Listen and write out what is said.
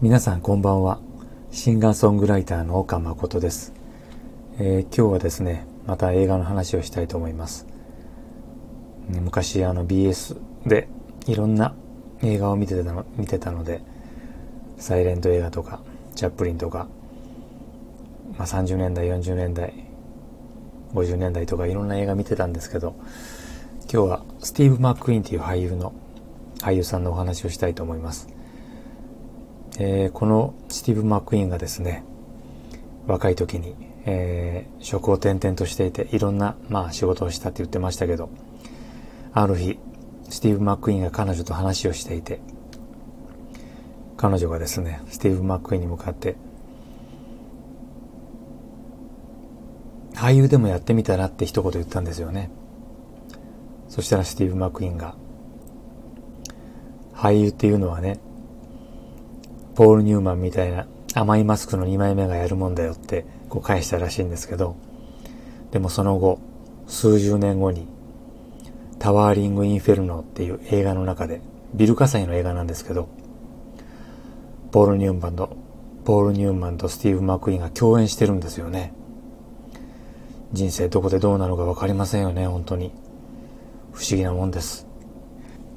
皆さんこんばんは。シンガーソングライターの岡誠です、えー、今日はですね、また映画の話をしたいと思います。昔あの BS でいろんな映画を見てたの見てたので、サイレント映画とか、チャップリンとか、まあ、30年代、40年代、50年代とかいろんな映画見てたんですけど、今日はスティーブ・マック・イーンという俳優の、俳優さんのお話をしたいと思います。えー、このスティーブ・マック・イーンがですね、若い時に、えー、職を転々としていて、いろんな、まあ、仕事をしたって言ってましたけど、ある日、スティーブ・マック・イーンが彼女と話をしていて、彼女がですね、スティーブ・マック・イーンに向かって、俳優でもやってみたらって一言言ったんですよね。そしたらスティーブ・マック・イーンが、俳優っていうのはね、ポール・ニューマンみたいな甘いマスクの2枚目がやるもんだよってこう返したらしいんですけど、でもその後、数十年後に、タワーリング・インフェルノっていう映画の中で、ビル火災の映画なんですけど、ポール・ニューマンと、ポール・ニューマンとスティーブ・マクイーンが共演してるんですよね。人生どこでどうなのか分かりませんよね、本当に。不思議なもんです。